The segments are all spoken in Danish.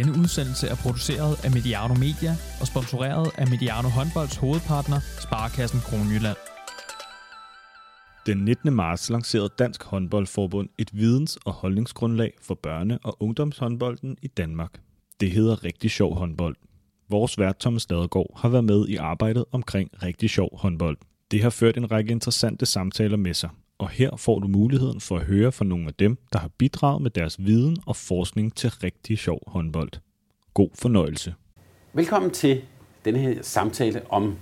Denne udsendelse er produceret af Mediano Media og sponsoreret af Mediano Håndbolds hovedpartner, Sparkassen Kronjylland. Den 19. marts lancerede Dansk Håndboldforbund et videns- og holdningsgrundlag for børne- og ungdomshåndbolden i Danmark. Det hedder Rigtig Sjov Håndbold. Vores vært Thomas Ladegaard har været med i arbejdet omkring Rigtig Sjov Håndbold. Det har ført en række interessante samtaler med sig, og her får du muligheden for at høre fra nogle af dem, der har bidraget med deres viden og forskning til rigtig sjov håndbold. God fornøjelse. Velkommen til denne her samtale om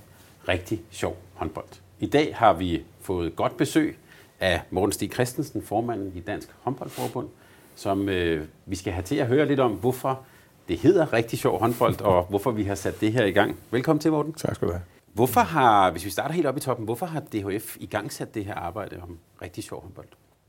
rigtig sjov håndbold. I dag har vi fået godt besøg af Morten Stig Christensen, formanden i Dansk Håndboldforbund, som øh, vi skal have til at høre lidt om, hvorfor det hedder rigtig sjov håndbold, og hvorfor vi har sat det her i gang. Velkommen til, Morten. Tak skal du have. Hvorfor har, hvis vi starter helt op i toppen, hvorfor har DHF i gang sat det her arbejde om rigtig sjov håndbold?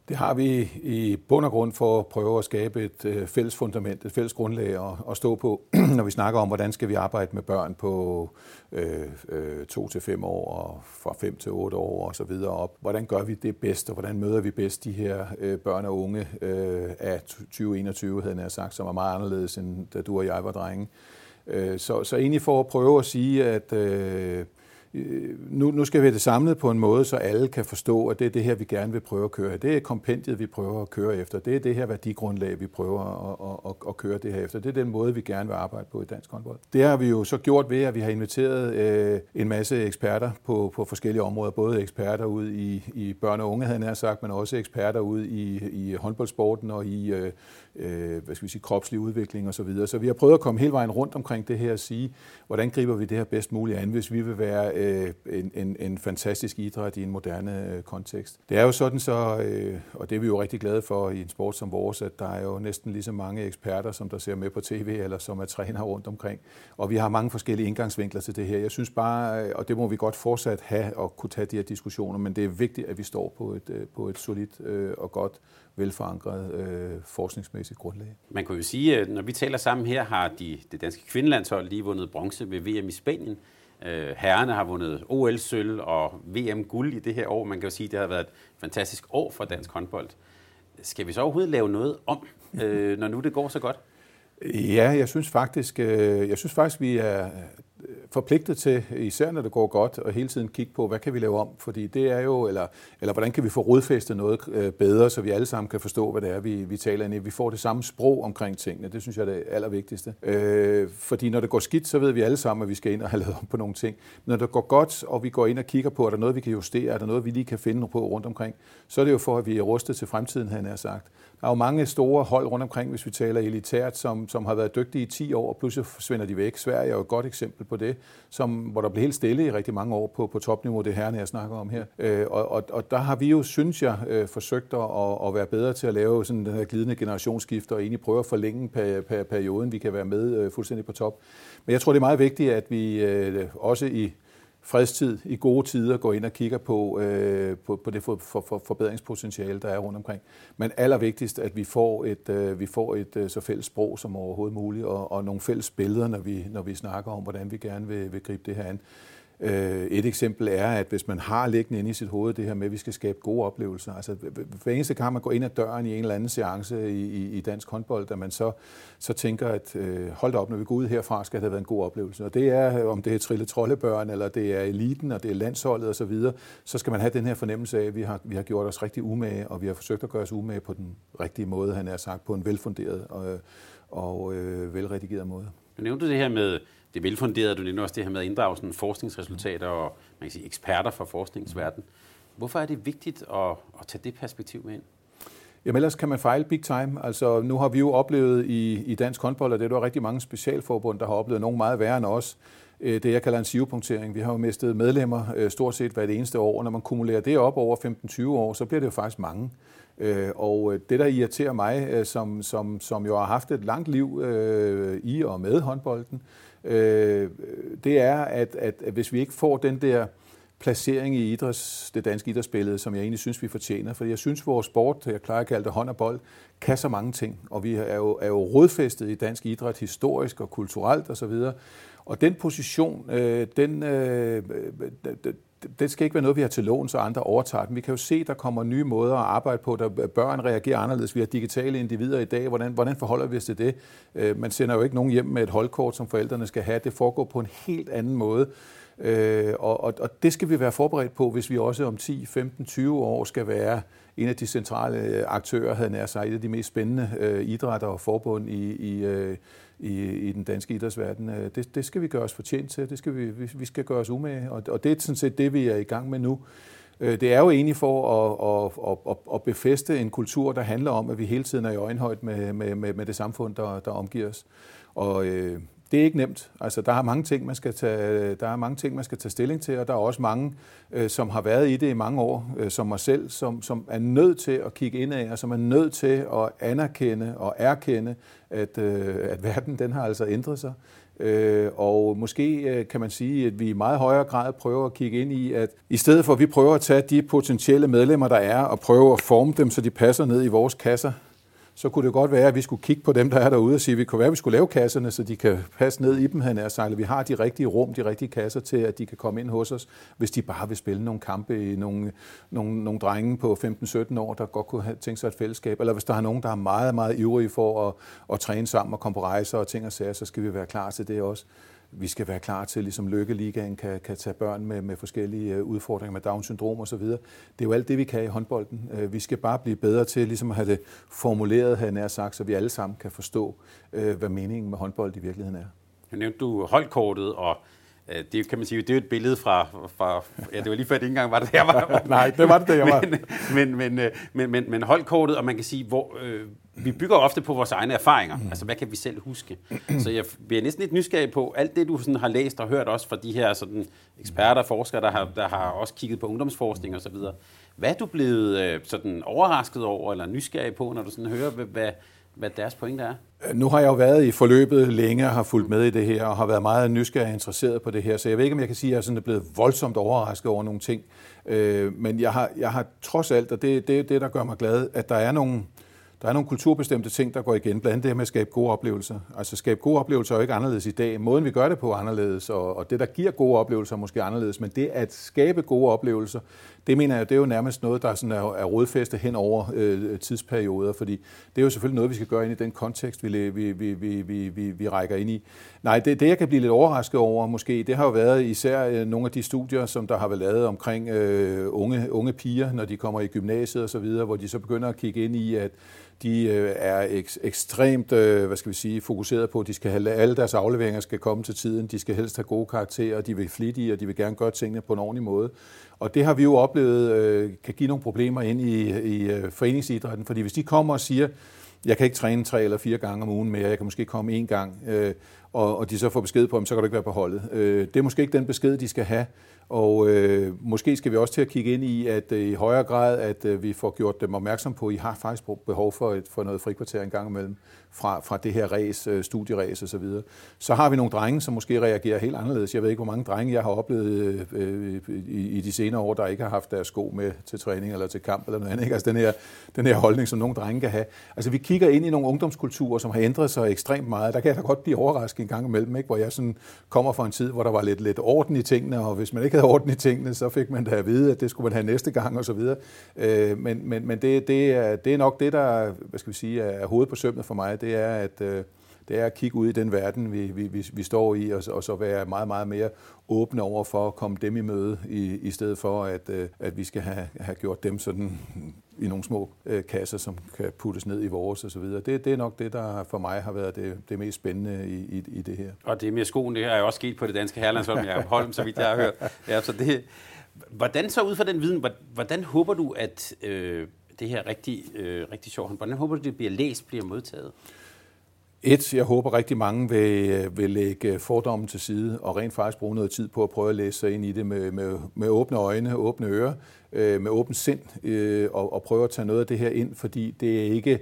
Det har vi i bund og grund for at prøve at skabe et øh, fælles fundament, et fælles grundlag at, at stå på, når vi snakker om, hvordan skal vi arbejde med børn på øh, øh, to til fem år og fra 5 til 8 år og så videre op. Hvordan gør vi det bedst, og hvordan møder vi bedst de her øh, børn og unge øh, af 2021, havde jeg sagt, som er meget anderledes end da du og jeg var drenge. Øh, så, så egentlig for at prøve at sige, at øh, Øh, nu, nu skal vi have det samlet på en måde, så alle kan forstå, at det er det her, vi gerne vil prøve at køre. Det er kompendiet, vi prøver at køre efter. Det er det her værdigrundlag, vi prøver at, at, at, at køre det her efter. Det er den måde, vi gerne vil arbejde på i dansk håndbold. Det har vi jo så gjort ved, at vi har inviteret øh, en masse eksperter på, på forskellige områder. Både eksperter ud i, i børn og unge, havde jeg sagt, men også eksperter ud i, i håndboldsporten og i øh, øh, hvad skal vi sige, kropslig udvikling osv. Så, videre. så vi har prøvet at komme hele vejen rundt omkring det her og sige, hvordan griber vi det her bedst muligt an, hvis vi vil være øh, en, en, en fantastisk idræt i en moderne øh, kontekst. Det er jo sådan så, øh, og det er vi jo rigtig glade for i en sport som vores, at der er jo næsten lige så mange eksperter, som der ser med på tv, eller som er træner rundt omkring. Og vi har mange forskellige indgangsvinkler til det her. Jeg synes bare, øh, og det må vi godt fortsat have og kunne tage de her diskussioner, men det er vigtigt, at vi står på et, øh, på et solidt øh, og godt velforankret øh, forskningsmæssigt grundlag. Man kan jo sige, at når vi taler sammen her, har de, det danske kvindelandshold lige vundet bronze ved VM i Spanien. Øh, herrerne har vundet OL-sølv og VM-guld i det her år. Man kan jo sige, at det har været et fantastisk år for dansk håndbold. Skal vi så overhovedet lave noget om, øh, når nu det går så godt? Ja, jeg synes faktisk, øh, jeg synes faktisk vi er forpligtet til, især når det går godt, og hele tiden kigge på, hvad kan vi lave om? Fordi det er jo, eller, eller hvordan kan vi få rodfæstet noget øh, bedre, så vi alle sammen kan forstå, hvad det er, vi, vi taler ind i. Vi får det samme sprog omkring tingene. Det synes jeg er det allervigtigste. Øh, fordi når det går skidt, så ved vi alle sammen, at vi skal ind og have lavet om på nogle ting. Men når det går godt, og vi går ind og kigger på, er der noget, vi kan justere, er der noget, vi lige kan finde på rundt omkring, så er det jo for, at vi er rustet til fremtiden, han har sagt. Der er jo mange store hold rundt omkring, hvis vi taler elitært, som, som har været dygtige i 10 år, og pludselig forsvinder de væk. Sverige er jo et godt eksempel på det, som, hvor der blev helt stille i rigtig mange år på, på topniveau, det herne, jeg snakker om her. Øh, og, og, og der har vi jo, synes jeg, øh, forsøgt at, at være bedre til at lave sådan den her glidende generationsskifte, og egentlig prøve at forlænge per, per, perioden, vi kan være med øh, fuldstændig på top. Men jeg tror, det er meget vigtigt, at vi øh, også i fredstid, i gode tider, går ind og kigger på, øh, på, på det for, for, for forbedringspotentiale, der er rundt omkring. Men allervigtigst, at vi får et, øh, vi får et øh, så fælles sprog som overhovedet muligt, og, og nogle fælles billeder, når vi, når vi snakker om, hvordan vi gerne vil, vil gribe det her an. Øh, et eksempel er, at hvis man har liggende inde i sit hoved det her med, at vi skal skabe gode oplevelser. Altså hver eneste gang man går ind ad døren i en eller anden seance i, i, dansk håndbold, at man så, så tænker, at øh, hold da op, når vi går ud herfra, skal det have været en god oplevelse. Og det er, om det er Trille Trollebørn, eller det er eliten, og det er landsholdet osv., så, videre, så skal man have den her fornemmelse af, at vi har, vi har gjort os rigtig umage, og vi har forsøgt at gøre os umage på den rigtige måde, han er sagt, på en velfunderet og, og øh, velredigeret måde. Du nævnte det her med det velfunderede. Du nævner også det her med at inddrage sådan forskningsresultater og man kan sige, eksperter fra forskningsverdenen. Hvorfor er det vigtigt at, at tage det perspektiv med ind? Jamen ellers kan man fejle big time. Altså nu har vi jo oplevet i, i dansk håndbold, og det er der rigtig mange specialforbund, der har oplevet nogen meget værre end os, øh, det jeg kalder en sivepunktering. Vi har jo mistet medlemmer øh, stort set hvert eneste år, og når man kumulerer det op over 15-20 år, så bliver det jo faktisk mange. Øh, og det, der irriterer mig, som, som, som jo har haft et langt liv i og med håndbolden, øh, det er, at, at, at hvis vi ikke får den der placering i idræts, det danske idrætsbillede, som jeg egentlig synes, vi fortjener. For jeg synes, vores sport, jeg plejer at kalde det hånd og bold, kan så mange ting. Og vi er jo, er jo rodfæstet i dansk idræt historisk og kulturelt osv. Og den position, øh, den, øh, det skal ikke være noget, vi har til lån, så andre overtager den. Vi kan jo se, der kommer nye måder at arbejde på, der børn reagerer anderledes. Vi har digitale individer i dag. Hvordan, hvordan forholder vi os til det? Øh, man sender jo ikke nogen hjem med et holdkort, som forældrene skal have. Det foregår på en helt anden måde. Øh, og, og, og det skal vi være forberedt på, hvis vi også om 10, 15, 20 år skal være en af de centrale øh, aktører, havde nær sig et af de mest spændende øh, idrætter og forbund i, i, øh, i, i den danske idrætsverden. Øh, det, det skal vi gøre os fortjent til, det skal vi, vi skal gøre os umage, og, og det er sådan set det, vi er i gang med nu. Øh, det er jo egentlig for at, at, at, at befeste en kultur, der handler om, at vi hele tiden er i øjenhøjde med, med, med, med det samfund, der, der omgiver os. Og øh, det er ikke nemt. Altså, der er mange ting, man skal tage, der er mange ting, man skal tage stilling til, og der er også mange, øh, som har været i det i mange år, øh, som mig selv, som, som er nødt til at kigge indad, og som er nødt til at anerkende og erkende, at, øh, at verden den har altså ændret sig. Øh, og måske øh, kan man sige, at vi i meget højere grad prøver at kigge ind i, at i stedet for at vi prøver at tage de potentielle medlemmer, der er, og prøve at forme dem, så de passer ned i vores kasser, så kunne det godt være, at vi skulle kigge på dem, der er derude og sige, at vi kunne være, at vi skulle lave kasserne, så de kan passe ned i dem, han er sagt. Vi har de rigtige rum, de rigtige kasser til, at de kan komme ind hos os, hvis de bare vil spille nogle kampe i nogle, nogle, nogle drenge på 15-17 år, der godt kunne have tænkt sig et fællesskab, eller hvis der er nogen, der er meget, meget ivrige for at, at træne sammen og komme på rejser og ting og sager, så skal vi være klar til det også vi skal være klar til, ligesom Lykkeligaen kan, kan tage børn med, med forskellige øh, udfordringer med Down-syndrom osv. Det er jo alt det, vi kan i håndbolden. Øh, vi skal bare blive bedre til ligesom at have det formuleret, havde nær sagt, så vi alle sammen kan forstå, øh, hvad meningen med håndbold i virkeligheden er. Nu nævnte du holdkortet, og det kan man sige, det er et billede fra, fra ja, det var lige før, det ikke engang var det, jeg var. Nej, det var det, jeg var. men, men, men, men, men, men holdkortet, og man kan sige, hvor, øh, vi bygger ofte på vores egne erfaringer. Mm. Altså, hvad kan vi selv huske? Så jeg bliver næsten lidt nysgerrig på alt det, du sådan har læst og hørt også fra de her sådan, eksperter og forskere, der har, der har også kigget på ungdomsforskning osv. Hvad er du blevet øh, sådan overrasket over eller nysgerrig på, når du sådan hører, hvad, hvad, deres pointe er? Nu har jeg jo været i forløbet længe og har fulgt med i det her, og har været meget nysgerrig og interesseret på det her, så jeg ved ikke, om jeg kan sige, at jeg sådan er blevet voldsomt overrasket over nogle ting. Øh, men jeg har, jeg har trods alt, og det er det, det, der gør mig glad, at der er nogle, der er nogle kulturbestemte ting, der går igen, blandt andet det her med at skabe gode oplevelser. Altså skabe gode oplevelser er jo ikke anderledes i dag. Måden vi gør det på er anderledes, og, og det, der giver gode oplevelser, er måske anderledes. Men det at skabe gode oplevelser, det mener jeg, det er jo nærmest noget, der sådan er, er rodfæstet hen over øh, tidsperioder, fordi det er jo selvfølgelig noget, vi skal gøre ind i den kontekst, vi, vi, vi, vi, vi, vi, vi rækker ind i. Nej, det, det jeg kan blive lidt overrasket over måske, det har jo været især øh, nogle af de studier, som der har været lavet omkring øh, unge, unge piger, når de kommer i gymnasiet osv., hvor de så begynder at kigge ind i, at de øh, er ek, ekstremt øh, hvad skal vi sige, fokuseret på, at de skal have, alle deres afleveringer skal komme til tiden, de skal helst have gode karakterer, de vil flittige, og de vil gerne gøre tingene på en ordentlig måde. Og det har vi jo oplevet øh, kan give nogle problemer ind i, i øh, foreningsidrætten, fordi hvis de kommer og siger, jeg kan ikke træne tre eller fire gange om ugen mere, jeg kan måske komme en gang, øh, og, og de så får besked på, at så kan du ikke være på holdet. Øh, det er måske ikke den besked, de skal have, og øh, måske skal vi også til at kigge ind i, at øh, i højere grad, at øh, vi får gjort dem opmærksom på, at I har faktisk behov for, et, for noget frikvarter en gang imellem fra, fra det her race, øh, studieræs osv. Så, så har vi nogle drenge, som måske reagerer helt anderledes. Jeg ved ikke, hvor mange drenge jeg har oplevet øh, øh, i, i de senere år, der ikke har haft deres sko med til træning eller til kamp eller noget andet. Ikke? Altså den her, den her holdning, som nogle drenge kan have. Altså vi kigger ind i nogle ungdomskulturer, som har ændret sig ekstremt meget. Der kan jeg da godt blive overrasket en gang imellem, ikke? hvor jeg sådan kommer fra en tid, hvor der var lidt, lidt orden i tingene, og hvis man ikke havde orden i tingene, så fik man da at vide, at det skulle man have næste gang og så videre. Øh, men men, men det, det, er, det er nok det, der hvad skal vi sige, er hovedet på sømmet for mig det er, at øh, det er at kigge ud i den verden, vi, vi, vi vi står i, og, og så være meget, meget mere åbne over for at komme dem i møde, i, i stedet for, at, øh, at vi skal have, have gjort dem sådan i nogle små øh, kasser, som kan puttes ned i vores osv. Det, det er nok det, der for mig har været det, det mest spændende i, i, i det her. Og det med skoen, det har jo også sket på det danske herrelandshold med Holm, så vidt jeg har hørt. Ja, så det, hvordan så ud fra den viden, hvordan håber du, at øh, det her rigtig, øh, rigtig sjovt, hvordan håber du, det bliver læst, bliver modtaget? Et, jeg håber rigtig mange vil, øh, vil lægge øh, fordommen til side og rent faktisk bruge noget tid på at prøve at læse sig ind i det med, med, med åbne øjne, åbne ører, øh, med åbent sind øh, og, og prøve at tage noget af det her ind, fordi det er ikke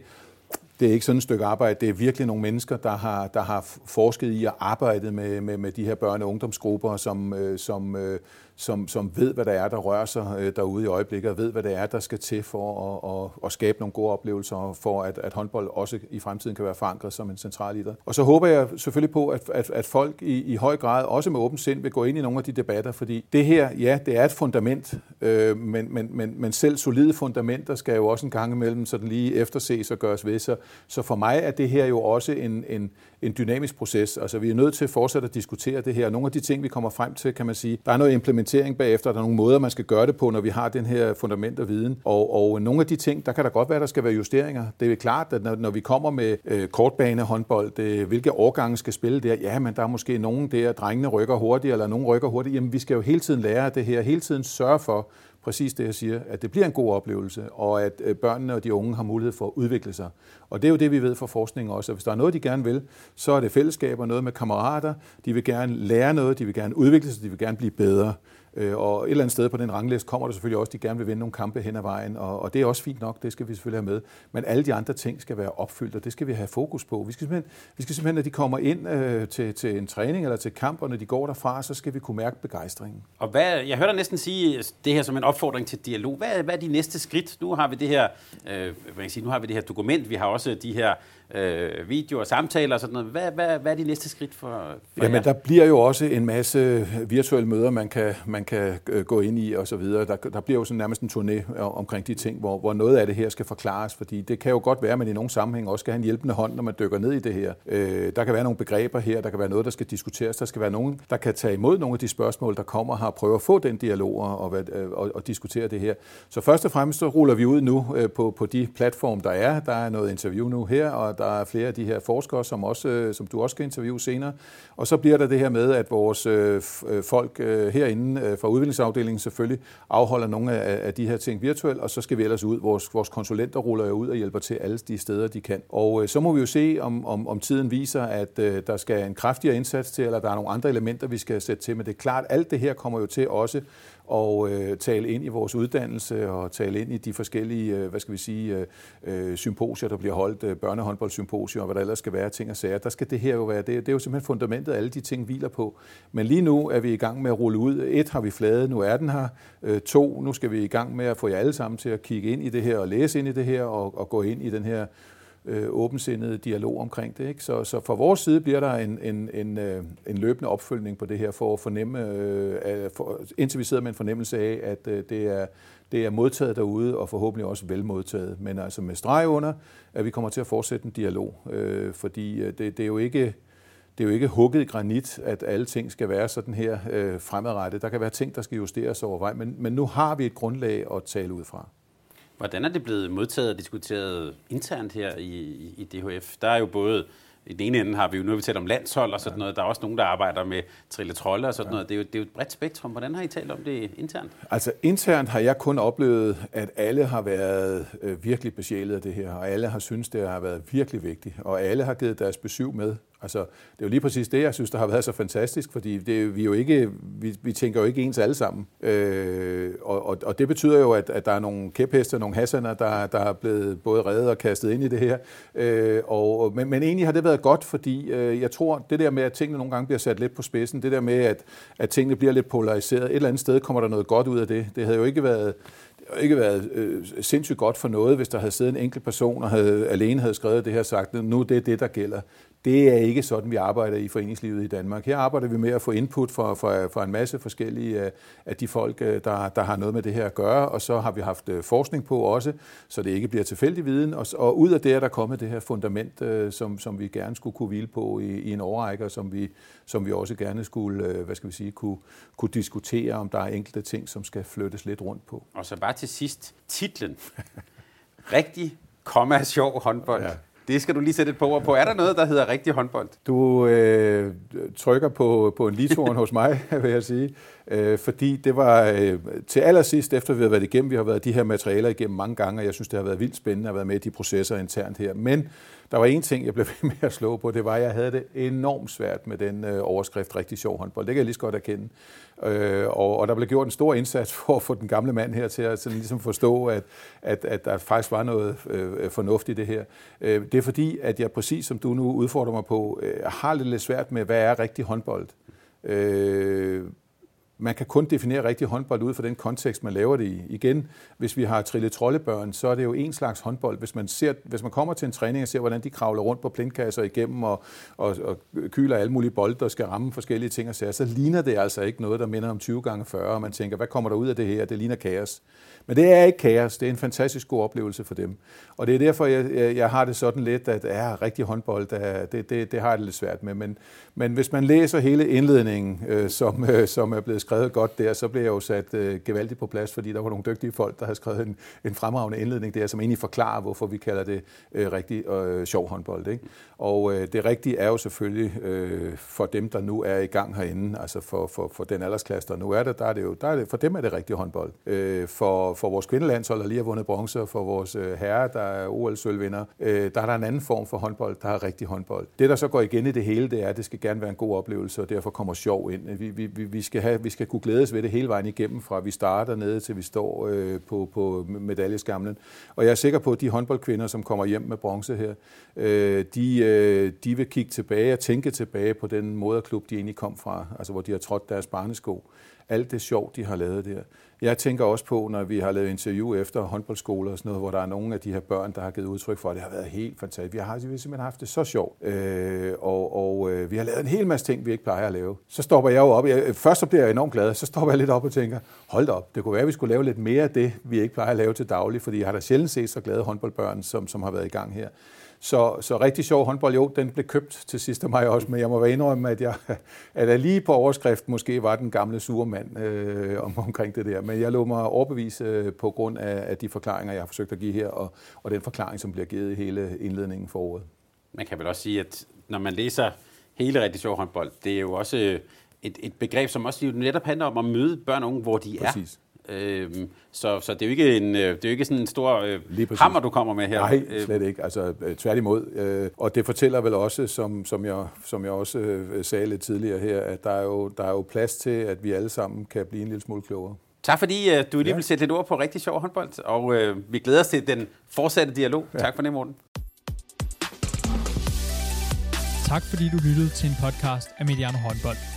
det er ikke sådan et stykke arbejde, det er virkelig nogle mennesker, der har, der har forsket i at arbejde med, med, med de her børne- og ungdomsgrupper, som, øh, som, øh, som, som ved, hvad der er, der rører sig øh, derude i øjeblikket, og ved, hvad det er, der skal til for at, at, at skabe nogle gode oplevelser, for at, at håndbold også i fremtiden kan være forankret som en central idræt. Og så håber jeg selvfølgelig på, at, at, at folk i, i høj grad, også med åbent sind, vil gå ind i nogle af de debatter, fordi det her, ja, det er et fundament, øh, men, men, men, men selv solide fundamenter skal jo også en gang imellem sådan lige efterses og gøres ved. Så, så for mig er det her jo også en, en, en dynamisk proces. Altså vi er nødt til fortsat at diskutere det her. Nogle af de ting, vi kommer frem til, kan man sige, der er noget implementering bagefter, der er nogle måder, man skal gøre det på, når vi har den her fundament og viden. Og, og nogle af de ting, der kan der godt være, der skal være justeringer. Det er klart, at når, når vi kommer med øh, kortbane håndbold, det, øh, hvilke årgange skal spille der, ja, men der er måske nogen der, drengene rykker hurtigt, eller nogen rykker hurtigt. Jamen vi skal jo hele tiden lære det her, hele tiden sørge for, præcis det, jeg siger, at det bliver en god oplevelse, og at øh, børnene og de unge har mulighed for at udvikle sig. Og det er jo det, vi ved fra forskningen også, at hvis der er noget, de gerne vil, så er det fællesskaber, noget med kammerater, de vil gerne lære noget, de vil gerne udvikle sig, de vil gerne blive bedre. Øh, og et eller andet sted på den rangliste kommer der selvfølgelig også, at de gerne vil vinde nogle kampe hen ad vejen, og, og det er også fint nok, det skal vi selvfølgelig have med. Men alle de andre ting skal være opfyldt, og det skal vi have fokus på. Vi skal simpelthen, vi skal simpelthen når de kommer ind øh, til, til en træning eller til kamp, og når de går derfra, så skal vi kunne mærke begejstringen. Og hvad, jeg hørte næsten sige det her som en opfordring til dialog. Hvad, hvad er de næste skridt? Nu har vi det her, øh, hvad kan sige, nu har vi det her dokument, vi har også de her øh, videoer, samtaler og sådan noget. Hvad, hvad, hvad er de næste skridt for, for Jamen, jer? der bliver jo også en masse virtuelle møder, man kan, man kan øh, gå ind i og så videre. Der, der bliver jo sådan nærmest en turné øh, omkring de ting, hvor, hvor noget af det her skal forklares, fordi det kan jo godt være, at man i nogle sammenhæng også skal have en hjælpende hånd, når man dykker ned i det her. Øh, der kan være nogle begreber her, der kan være noget, der skal diskuteres, der skal være nogen, der kan tage imod nogle af de spørgsmål, der kommer her, og prøve at få den dialog og, og, øh, og, og diskutere det her. Så først og fremmest så ruller vi ud nu øh, på, på de platforme, der er. Der er noget interview nu her, og der er flere af de her forskere, som, også, øh, som du også skal interviewe senere. Og så bliver der det her med, at vores øh, øh folk øh, herinde øh, fra udviklingsafdelingen selvfølgelig afholder nogle af, af de her ting virtuelt, og så skal vi ellers ud. Vores, vores konsulenter ruller jo ud og hjælper til alle de steder, de kan. Og øh, så må vi jo se, om, om, om tiden viser, at øh, der skal en kraftigere indsats til, eller der er nogle andre elementer, vi skal sætte til. Men det er klart, alt det her kommer jo til også og øh, tale ind i vores uddannelse og tale ind i de forskellige, øh, hvad skal vi sige, øh, øh, symposier, der bliver holdt, øh, børnehåndboldsymposier og hvad der ellers skal være, ting og sager. Der skal det her jo være, det, det er jo simpelthen fundamentet, alle de ting hviler på. Men lige nu er vi i gang med at rulle ud. Et har vi flade, nu er den her. Øh, to, nu skal vi i gang med at få jer alle sammen til at kigge ind i det her og læse ind i det her og, og gå ind i den her øh, åbensindet dialog omkring det. Ikke? Så, så fra vores side bliver der en, en, en, øh, en løbende opfølgning på det her, for at fornemme, øh, for, indtil vi sidder med en fornemmelse af, at øh, det, er, det er modtaget derude, og forhåbentlig også velmodtaget. Men altså med streg under, at vi kommer til at fortsætte en dialog, øh, fordi øh, det, det er jo ikke det er jo ikke hugget i granit, at alle ting skal være sådan her øh, fremadrettet. Der kan være ting, der skal justeres over vej, men, men nu har vi et grundlag at tale ud fra. Hvordan er det blevet modtaget og diskuteret internt her i, i DHF? Der er jo både i den ene ende har vi jo, nu har vi talt om landshold og sådan noget, der er også nogen, der arbejder med trille trolde og sådan ja. noget. Det er, jo, det er jo et bredt spektrum. Hvordan har I talt om det internt? Altså internt har jeg kun oplevet, at alle har været øh, virkelig besjælet af det her, og alle har syntes, det har været virkelig vigtigt, og alle har givet deres besøg med. Altså, det er jo lige præcis det, jeg synes, der har været så fantastisk, fordi det, vi, jo ikke, vi, vi tænker jo ikke ens alle sammen. Øh, og, og, og det betyder jo, at, at der er nogle kæpheste, nogle hassaner, der, der er blevet både reddet og kastet ind i det her. Øh, og, men, men egentlig har det været godt, fordi øh, jeg tror, det der med, at tingene nogle gange bliver sat lidt på spidsen, det der med, at, at tingene bliver lidt polariseret, et eller andet sted kommer der noget godt ud af det. Det havde jo ikke været ikke været øh, sindssygt godt for noget, hvis der havde siddet en enkelt person og havde, alene havde skrevet det her og sagt, nu det er det, der gælder. Det er ikke sådan, vi arbejder i foreningslivet i Danmark. Her arbejder vi med at få input fra, fra, fra en masse forskellige øh, af de folk, øh, der, der har noget med det her at gøre, og så har vi haft øh, forskning på også, så det ikke bliver tilfældig viden, og, og ud af det er der kommet det her fundament, som, som vi gerne skulle kunne hvile på i, i en årrække, og som vi, som vi også gerne skulle, hvad skal vi sige, kunne, kunne diskutere, om der er enkelte ting, som skal flyttes lidt rundt på. Og så bare til sidst, titlen. Rigtig, komma, sjov håndbold. Ja. Det skal du lige sætte et par ord på. Er der noget, der hedder rigtig håndbold? Du øh, trykker på, på en litoren hos mig, vil jeg sige. Øh, fordi det var øh, til allersidst, efter vi har været igennem, vi har været de her materialer igennem mange gange, og jeg synes, det har været vildt spændende at være med i de processer internt her. Men der var en ting, jeg blev ved med at slå på, det var, at jeg havde det enormt svært med den øh, overskrift, rigtig sjov håndbold. Det kan jeg lige så godt erkende. Øh, og, og der blev gjort en stor indsats for at få den gamle mand her til at sådan ligesom forstå, at, at, at der faktisk var noget øh, fornuft i det her. Øh, det det er fordi, at jeg præcis som du nu udfordrer mig på, øh, har lidt, lidt svært med, hvad er rigtig håndbold? Øh, man kan kun definere rigtig håndbold ud fra den kontekst, man laver det i. Igen, hvis vi har trillet troldebørn, så er det jo en slags håndbold. Hvis man, ser, hvis man kommer til en træning og ser, hvordan de kravler rundt på plintkasser igennem og, og, og kyler alle mulige bolde, der skal ramme forskellige ting og sager, så ligner det altså ikke noget, der minder om 20 gange 40, og man tænker, hvad kommer der ud af det her? Det ligner kaos. Men det er ikke kaos, det er en fantastisk god oplevelse for dem. Og det er derfor, jeg, jeg, jeg har det sådan lidt, at ja, rigtig håndbold, det, det, det har jeg det lidt svært med. Men, men hvis man læser hele indledningen, øh, som, øh, som er blevet skrevet godt der, så blev jeg jo sat øh, gevaldigt på plads, fordi der var nogle dygtige folk, der havde skrevet en, en fremragende indledning der, som egentlig forklarer, hvorfor vi kalder det øh, rigtig øh, sjov håndbold. Ikke? Og øh, det rigtige er jo selvfølgelig øh, for dem, der nu er i gang herinde, altså for, for, for den aldersklasse, der nu er der, der er det jo, der er det, for dem er det rigtig håndbold. Øh, for, for vores kvindelandshold, der lige har vundet bronze, og for vores øh, herrer, der er OL-sølvvinder, øh, der er der en anden form for håndbold, der er rigtig håndbold. Det, der så går igen i det hele, det er, at det skal gerne være en god oplevelse, og derfor kommer sjov ind. Vi, vi, vi, skal, have, vi skal kunne glædes ved det hele vejen igennem, fra vi starter nede til vi står øh, på, på medaljeskamlen. Og jeg er sikker på, at de håndboldkvinder, som kommer hjem med bronze her, øh, de, øh, de vil kigge tilbage og tænke tilbage på den moderklub, de egentlig kom fra, altså hvor de har trådt deres barnesko. Alt det sjov, de har lavet der. Jeg tænker også på, når vi har lavet interview efter håndboldskoler og sådan noget, hvor der er nogle af de her børn, der har givet udtryk for, at det har været helt fantastisk. Vi har, vi har simpelthen haft det så sjovt, øh, og, og øh, vi har lavet en hel masse ting, vi ikke plejer at lave. Så stopper jeg jo op. Jeg, først så bliver jeg enormt glad, så stopper jeg lidt op og tænker, hold da op, det kunne være, at vi skulle lave lidt mere af det, vi ikke plejer at lave til daglig, fordi jeg har da sjældent set så glade håndboldbørn, som, som har været i gang her. Så, så rigtig sjov håndbold, jo, den blev købt til sidste maj også, men jeg må være indrømme, at jeg, at jeg lige på overskrift måske var den gamle surmand øh, om, omkring det der. Men jeg lå mig overbevise øh, på grund af, af de forklaringer, jeg har forsøgt at give her, og, og den forklaring, som bliver givet i hele indledningen for året. Man kan vel også sige, at når man læser hele rigtig sjov håndbold, det er jo også et, et begreb, som også netop handler om at møde børn og unge, hvor de Præcis. er. Øhm, så, så det er jo ikke en, øh, det er jo ikke sådan en stor øh, hammer, du kommer med her. Nej, øh, slet ikke. Altså øh, tværtimod. Øh, og det fortæller vel også, som, som, jeg, som jeg også øh, sagde lidt tidligere her, at der er, jo, der er jo plads til, at vi alle sammen kan blive en lille smule klogere. Tak fordi du lige ja. vil sætte lidt ord på rigtig sjov håndbold, og uh, vi glæder os til den fortsatte dialog. Ja. Tak for det, Morten. Tak fordi du lyttede til en podcast af Mediano Håndbold.